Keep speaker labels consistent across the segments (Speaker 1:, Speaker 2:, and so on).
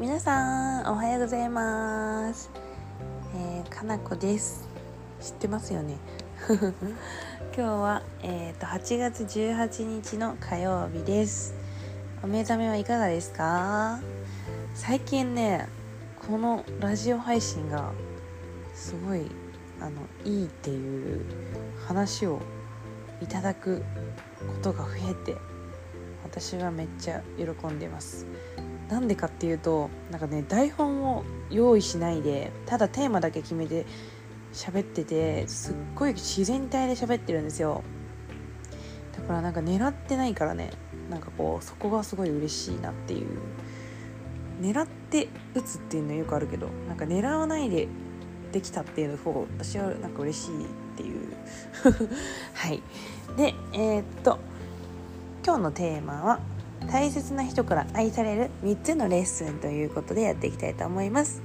Speaker 1: 皆さんおはようございます。えー、かなこです。知ってますよね？今日はえっ、ー、と8月18日の火曜日です。お目覚めはいかがですか？最近ねこのラジオ配信がすごいあのいいっていう話をいただくことが増えて私はめっちゃ喜んでます。なんでかっていうとなんかね台本を用意しないでただテーマだけ決めて喋っててすっごい自然体で喋ってるんですよ。だからなんか狙ってないからねなんかこうそこがすごい嬉しいなっていう。狙って打つっていうのはよくあるけどなんか狙わないでできたっていうの方が私はなんか嬉しいっていう。はい。でえー、っと今日のテーマは大切な人から愛される3つのレッスンということでやっていきたいと思います。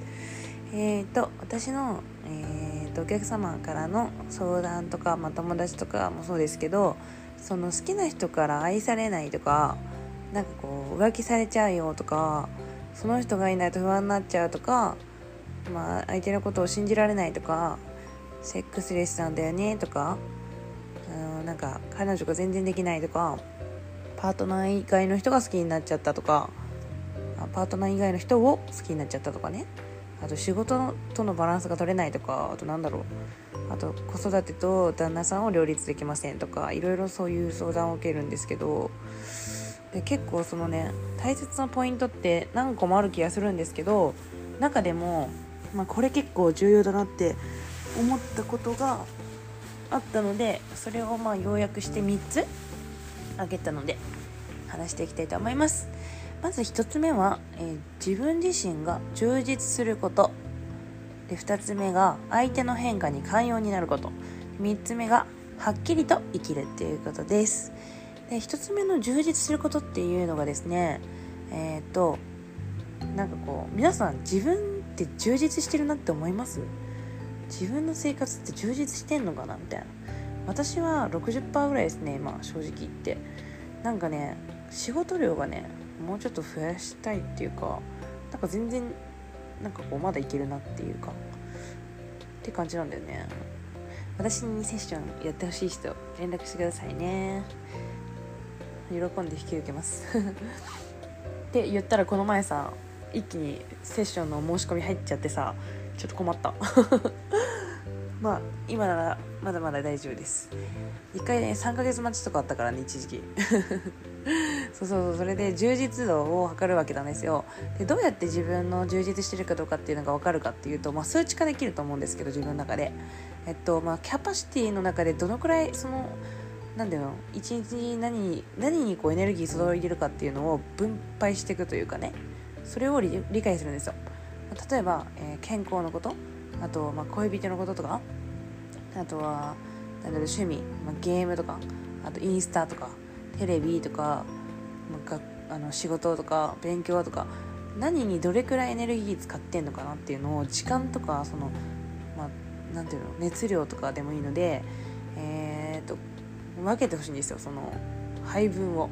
Speaker 1: えー、っと私の、えー、っとお客様からの相談とか、まあ、友達とかもそうですけどその好きな人から愛されないとかなんかこう浮気されちゃうよとかその人がいないと不安になっちゃうとかまあ、相手のことを信じられないとかセックスレスなんだよねとかうんなんか彼女が全然できないとかパートナー以外の人が好きになっちゃったとかパートナー以外の人を好きになっちゃったとかね。あと仕事とのバランスが取れないとかあとなんだろう。あと子育てと旦那さんを両立できませんとかいろいろそういう相談を受けるんですけどで結構そのね大切なポイントって何個もある気がするんですけど中でもまあ、これ結構重要だなって思ったことがあったのでそれをまあ要約して3つ挙げたので。話していきたいと思います。まず1つ目は、えー、自分自身が充実すること。で2つ目が相手の変化に寛容になること。3つ目がはっきりと生きるっていうことです。で1つ目の充実することっていうのがですねえっ、となんかこう皆さん自分って充実してるなって思います？自分の生活って充実してんのかな？みたいな。私は60%ぐらいですね今正直言って。なんかね仕事量がねもうちょっと増やしたいっていうかなんか全然なんかこうまだいけるなっていうかって感じなんだよね。私にセッションやってほしい人連絡してくださいね。喜んで引き受けます。って言ったらこの前さ一気にセッションの申し込み入っちゃってさちょっと困った。まあ今ならまだまだ大丈夫です。1回ね3ヶ月待ちとかあったからね一時期。そうそうそうそれで充実度を測るわけなんですよ。でどうやって自分の充実してるかどうかっていうのが分かるかっていうと、まあ、数値化できると思うんですけど自分の中で。えっとまあキャパシティの中でどのくらいその何ていうの？一日に何に何にこうエネルギー注いでるかっていうのを分配していくというかね。それを理解するんですよ。例えば、えー、健康のこと。あと、まあ、恋人のこととか。あとはなんだろう趣味、まあ、ゲームとか。あとインスタとか。テレビとか、まあ、あの仕事とか勉強とか何にどれくらいエネルギー使ってんのかなっていうのを時間とかその、まあ、なんていうの熱量とかでもいいので、えー、っと分けてほしいんですよその配分を。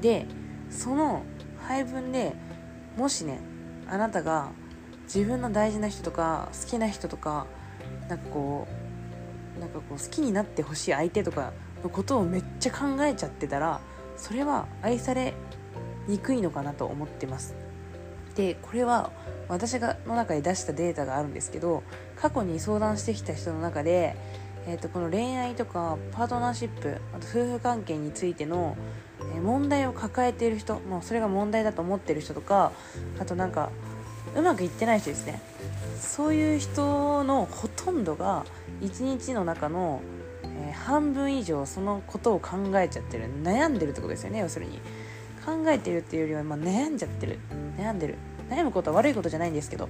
Speaker 1: でその配分でもしねあなたが自分の大事な人とか好きな人とかなんかこうなんかこう好きになってほしい相手とかのことをめっちゃ考えちゃってたらそれは愛されにくいのかなと思ってます。でこれは私がの中で出したデータがあるんですけど過去に相談してきた人の中で、えー、とこの恋愛とかパートナーシップあと夫婦関係についての問題を抱えている人もうそれが問題だと思ってる人とかあとなんかうまくいってない人ですね。そういう人のほとんどが1日の中の、えー、半分以上そのことを考えちゃってる。悩んでるってことですよね。要するに。考えてるっていうよりは、まあ、悩んじゃってる。悩んでる。悩むことは悪いことじゃないんですけど。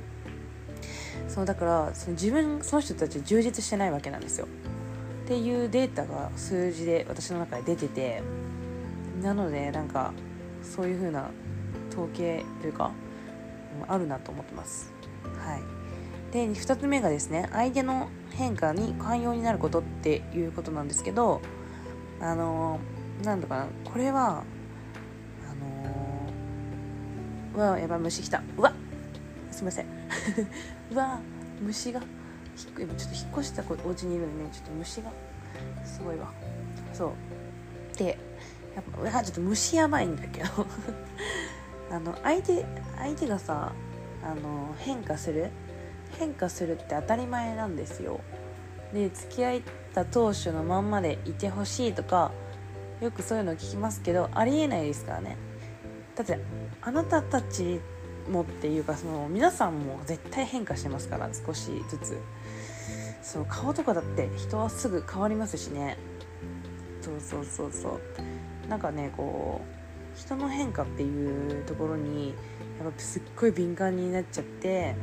Speaker 1: そうだからその自分その人たち充実してないわけなんですよ。っていうデータが数字で私の中で出てて。なのでなんかそういう風な統計というかあるなと思ってます。はい、で2つ目がですね相手の変化に寛容になることっていうことなんですけどあのなんだかなこれはあのうわやばい虫きた。うわすいません。うわ虫が今ちょっと引っ越したお家にいるのにねちょっと虫がすごいわ。そう。でやっぱちょっと虫やばいんだけど あの相手相手がさあの変化する変化するって当たり前なんですよ。で付き合った当初のまんまでいてほしいとかよくそういうの聞きますけどありえないですからね。だってあなたたちもっていうかその皆さんも絶対変化してますから少しずつ。そう顔とかだって人はすぐ変わりますしね。そうそうそうそう。なんかねこう人の変化っていうところにやっぱすっごい敏感になっちゃって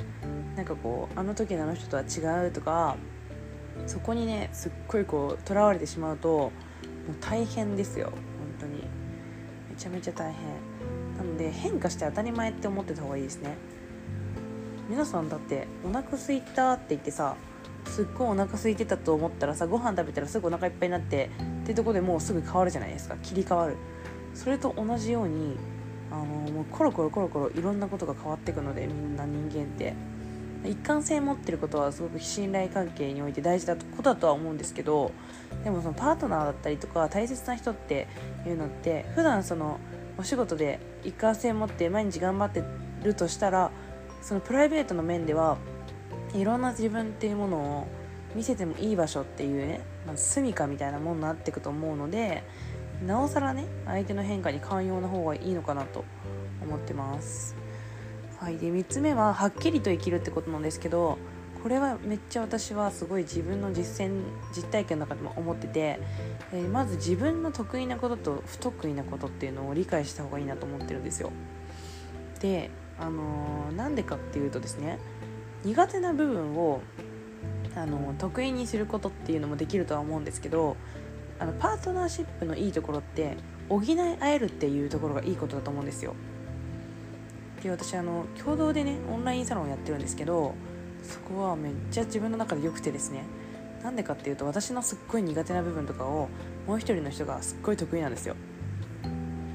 Speaker 1: なんかこうあの時のあの人とは違うとかそこにねすっごいこうとらわれてしまうともう大変ですよ。本当に。めちゃめちゃ大変。なので変化して当たり前って思ってた方がいいですね。皆さんだってお腹すいたって言ってさすっごいお腹空いてたと思ったらさご飯食べたらすぐお腹いっぱいになってっていうとこでもうすぐ変わるじゃないですか。切り替わる。それと同じようにあのもうコロコロコロコロいろんなことが変わっていくのでみんな人間って。一貫性持ってることはすごく信頼関係において大事だことだとは思うんですけどでもそのパートナーだったりとか大切な人っていうのって普段そのお仕事で一貫性持って毎日頑張ってるとしたらそのプライベートの面ではいろんな自分っていうものを見せてもいい場所っていうね、まあ、住処みたいなものになっていくと思うのでなおさらね相手の変化に寛容な方がいいのかなと思ってます。はい、で3つ目ははっきりと生きるってことなんですけどこれはめっちゃ私はすごい自分の実践実体験の中でも思ってて、えー、まず自分の得意なことと不得意なことっていうのを理解した方がいいなと思ってるんですよ。であのー、なんでかっていうとですね苦手な部分をあの得意にすることっていうのもできるとは思うんですけどあのパートナーシップのいいところって補い合えるっていうところがいいことだと思うんですよ。で私あの共同でねオンラインサロンをやってるんですけどそこはめっちゃ自分の中で良くてですね。なんでかっていうと私のすっごい苦手な部分とかをもう一人の人がすっごい得意なんですよ。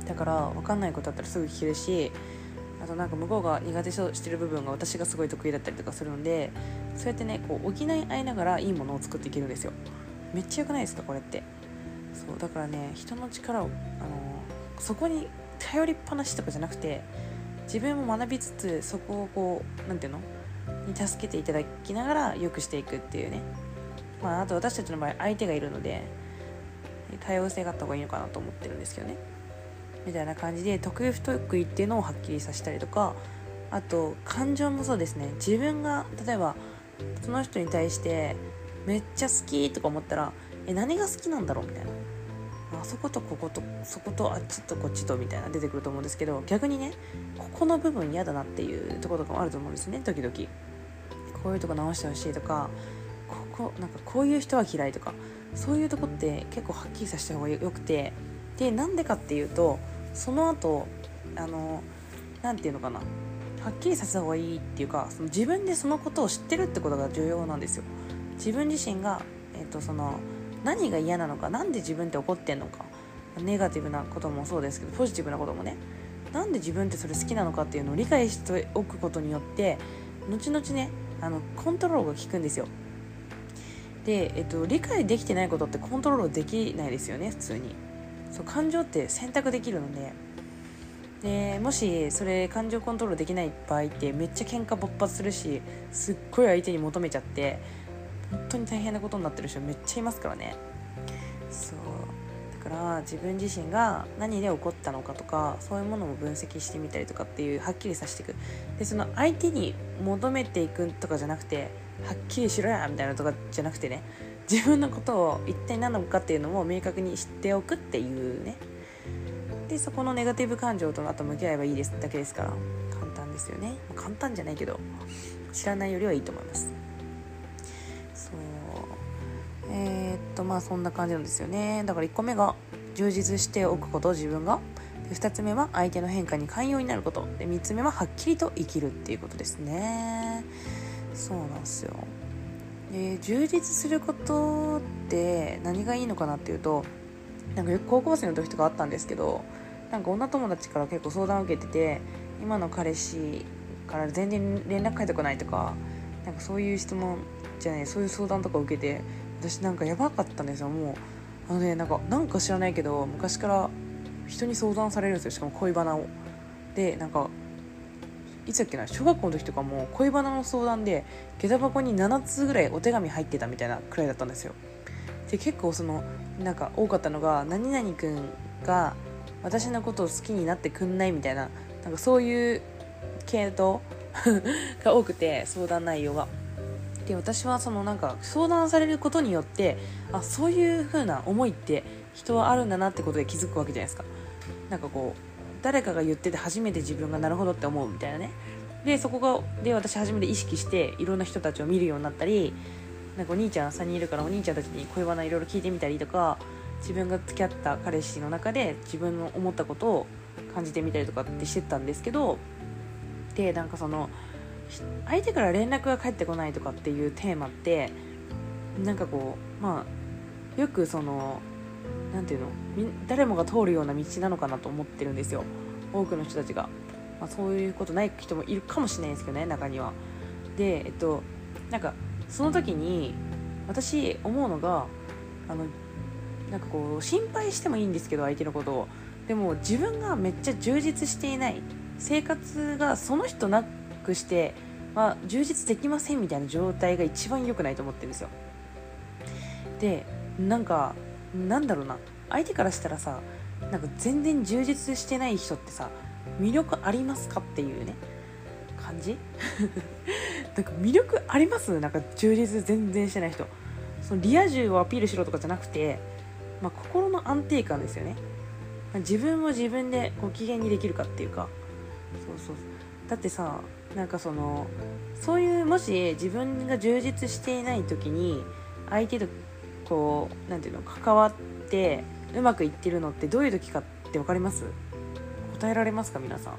Speaker 1: だから分かんないことあったらすぐ聞けるしあとなんか向こうが苦手してる部分が私がすごい得意だったりとかするんでそうやってねこう補い合いながらいいものを作っていけるんですよ。めっちゃ良くないですかこれって。そうだからね人の力をあのそこに頼りっぱなしとかじゃなくて自分も学びつつそこをこう何て言うの？に助けていただきながら良くしていくっていうね。まああと私たちの場合相手がいるので多様性があった方がいいのかなと思ってるんですけどね。みたいな感じで得意不得意っていうのをはっきりさせたりとかあと感情もそうですね。自分が例えばその人に対してめっちゃ好きとか思ったらえ何が好きなんだろう？みたいな。あそことこことそことあっちとこっちとみたいな出てくると思うんですけど逆にねここの部分嫌だなっていうところとかもあると思うんですね時々。こういうとこ直してほしいとかここなんかこういう人は嫌いとかそういうとこって結構はっきりさせた方がよくてでなんでかっていうとその後あの何て言うのかなはっきりさせた方がいいっていうかその自分でそのことを知ってるってことが重要なんですよ。自分自身が、えーと、その何が嫌なのか何で自分って怒ってんのか。ネガティブなこともそうですけどポジティブなこともね。なんで自分ってそれ好きなのかっていうのを理解しておくことによって後々ねあのコントロールが効くんですよ。で、えっと、理解できてないことってコントロールできないですよね普通に。そう感情って選択できるので。でもしそれ感情コントロールできない場合ってめっちゃ喧嘩勃発するしすっごい相手に求めちゃって当に大変なことになってる人めっちゃいますからね。そう。だから自分自身が何で起こったのかとかそういうものも分析してみたりとかっていうはっきりさせていく。でその相手に求めていくとかじゃなくてはっきりしろやみたいなとかじゃなくてね自分のことを一体何なのかっていうのも明確に知っておくっていうね。でそこのネガティブ感情とあと向き合えばいいですだけですから簡単ですよね。簡単じゃないけど知らないよりはいいと思います。えー、っとまあそんな感じなんですよね。だから1個目が充実しておくこと自分が。で2つ目は相手の変化に寛容になること。で3つ目ははっきりと生きるっていうことですね。そうなんですよ。で充実することって何がいいのかなっていうとなんかよく高校生の時とかあったんですけどなんか女友達から結構相談を受けてて今の彼氏から全然連絡返ってこないとかなんかそういう質問じゃないそういう相談とか受けて私なんかやばかったんですよもう。あのねなんかなんか知らないけど昔から人に相談されるんですよしかも恋バナを。でなんかいつだっけな小学校の時とかも恋バナの相談で下駄箱に7つぐらいお手紙入ってたみたいなくらいだったんですよ。で結構そのなんか多かったのが「何々くんが私のことを好きになってくんない」みたいななんかそういう系統が多くて相談内容が。で私はそのなんか相談されることによってあそういう風な思いって人はあるんだなってことで気づくわけじゃないですか。なんかこう誰かが言ってて初めて自分がなるほどって思うみたいなねでそこがで私初めて意識していろんな人たちを見るようになったりなんかお兄ちゃん3人いるからお兄ちゃんたちに恋バナいろいろ聞いてみたりとか自分が付き合った彼氏の中で自分の思ったことを感じてみたりとかってしてたんですけどでなんかその相手から連絡が返ってこないとかっていうテーマってなんかこうまあよくその何ていうの誰もが通るような道なのかなと思ってるんですよ。多くの人たちが、まあ、そういうことない人もいるかもしれないですけどね中には。でえっとなんかその時に私思うのがあのなんかこう心配してもいいんですけど相手のことを。でも自分がめっちゃ充実していない。生活がその人なくして、まあ、充実できませんみたいな状態が一番良くないと思ってるんですよ。でなんかなんだろうな。相手からしたらさなんか全然充実してない人ってさ魅力ありますかっていうね感じ？なんか魅力あります？なんか充実全然してない人。そのリア充をアピールしろとかじゃなくて、まあ、心の安定感ですよね。自分を自分でご機嫌にできるかっていうか。そうそう。だってさなんかそのそういうもし自分が充実していない時に相手とこう何ていうの関わってうまくいってるのってどういう時かって分かります？答えられますか皆さん？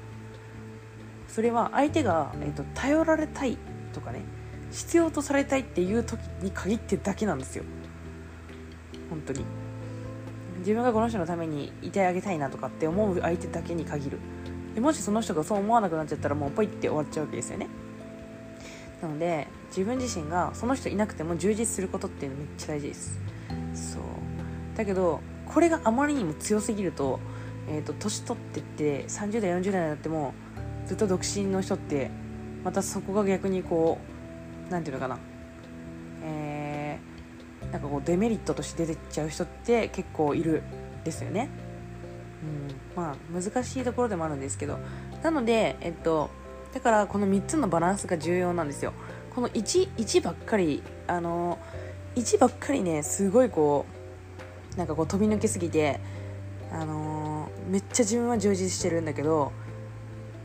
Speaker 1: それは相手が、えーと、頼られたいとかね必要とされたいっていう時に限ってだけなんですよ。本当に。自分がこの人のためにいてあげたいなとかって思う相手だけに限る。でもしその人がそう思わなくなっちゃったらもうポイって終わっちゃうわけですよね。なので自分自身がその人いなくても充実することっていうのめっちゃ大事です。そう。だけどこれがあまりにも強すぎると,、えーと、年取ってって30代40代になってもずっと独身の人ってまたそこが逆にこう何て言うのかな。えー、なんかこうデメリットとして出てっちゃう人って結構いるですよね。うん、まあ難しいところでもあるんですけど。なので、えっと、だからこの3つのバランスが重要なんですよ。この 1, 1ばっかりあの1ばっかりねすごいこうなんかこう飛び抜けすぎてあの、めっちゃ自分は充実してるんだけど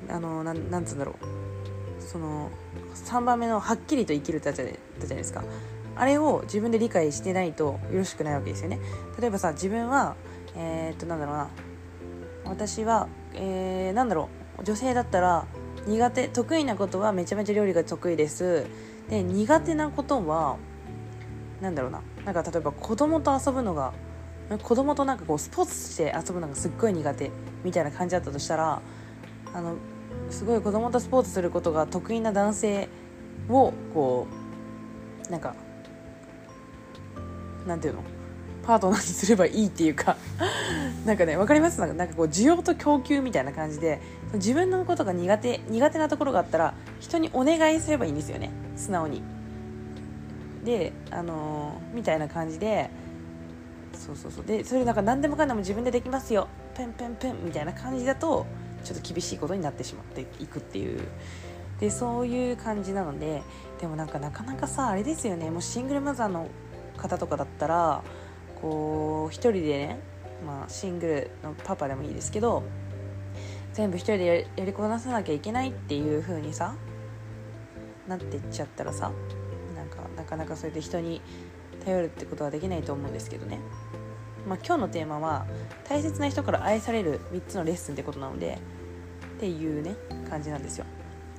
Speaker 1: あのー、ななんつうんだろう。その3番目のはっきりと生きるってやつじゃないですか。あれを自分で理解してないとよろしくないわけですよね。例えばさ自分はえー、っとなんだろうな。私は、えー、なんだろう女性だったら苦手得意なことはめちゃめちゃ料理が得意です。で苦手なことはなんだろうななんか例えば子供と遊ぶのが子供となんかこうスポーツして遊ぶのがすっごい苦手みたいな感じだったとしたらあのすごい子供とスポーツすることが得意な男性をこうなんかなんていうの？パートナーにすればいいっていうかなんかね分かります？なんかこう需要と供給みたいな感じで自分のことが苦手苦手なところがあったら人にお願いすればいいんですよね。素直に。であのー、みたいな感じでそうそうそう。でそれなんか何でもかんでも自分でできますよ。ペンペンペンみたいな感じだとちょっと厳しいことになってしまっていくっていう。でそういう感じなのででもなんかなかなかさあれですよね。もうシングルマザーの方とかだったらこう一人でね、まあ、シングルのパパでもいいですけど全部一人でやりこなさなきゃいけないっていう風にさなってっちゃったらさなんかなかなかそれで人に頼るってことはできないと思うんですけどね、まあ、今日のテーマは大切な人から愛される3つのレッスンってことなのでっていうね感じなんですよ。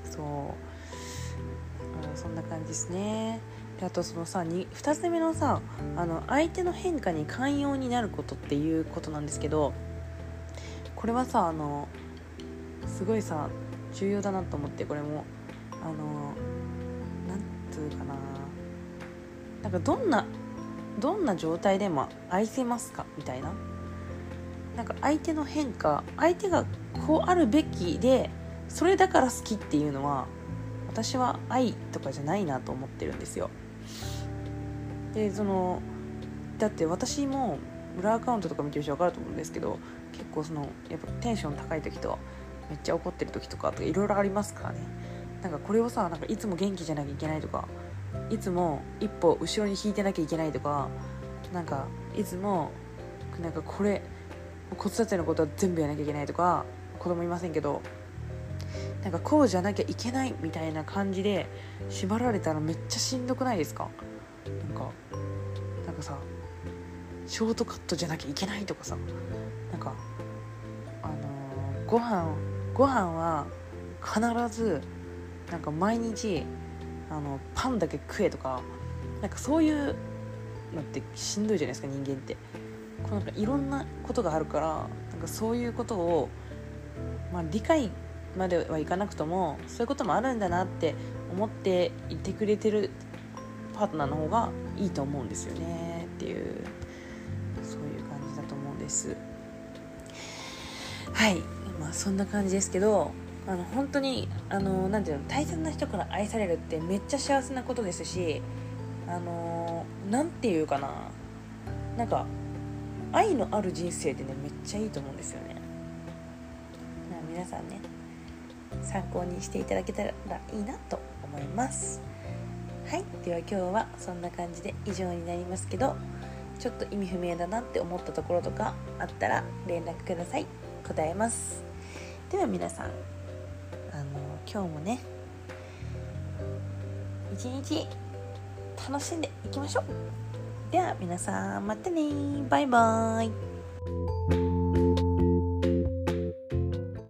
Speaker 1: そう。そんな感じですね。であとそのさ 2, 2つ目のさあの相手の変化に寛容になることっていうことなんですけどこれはさあのすごいさ重要だなと思ってこれも。あのなんつうかな。なんかどんなどんな状態でも愛せますか？みたいな。なんか相手の変化相手がこうあるべきでそれだから好きっていうのは私は愛とかじゃないなと思ってるんですよ。でそのだって私も裏アカウントとか見てる人分かると思うんですけど結構そのやっぱテンション高い時とめっちゃ怒ってる時とかいろいろありますからね。なんかこれをさなんかいつも元気じゃなきゃいけないとかいつも一歩後ろに引いてなきゃいけないとかなんかいつもなんかこれ子育てのことは全部やらなきゃいけないとか子供いませんけどなんかこうじゃなきゃいけないみたいな感じで縛られたらめっちゃしんどくないですか？かさショートカットじゃなきゃいけないとかさなんかあのー、ご飯ご飯は必ずなんか毎日あのパンだけ食えとかなんかそういうのってしんどいじゃないですか人間って。こうなんかいろんなことがあるからなんかそういうことを、まあ、理解まではいかなくともそういうこともあるんだなって思っていてくれてるパートナーの方がいいと思うんですよね。っていうそういう感じだと思うんです。はい。まあそんな感じですけどあの本当にあのなんていうの大切な人から愛されるってめっちゃ幸せなことですしあのなんていうかななんか愛のある人生ってねめっちゃいいと思うんですよね。皆さんね参考にしていただけたらいいなと思います。はいでは今日はそんな感じで以上になりますけどちょっと意味不明だなって思ったところとかあったら連絡ください。答えます。では皆さんあの今日もね一日楽しんでいきましょうでは皆さんまたねバイバーイ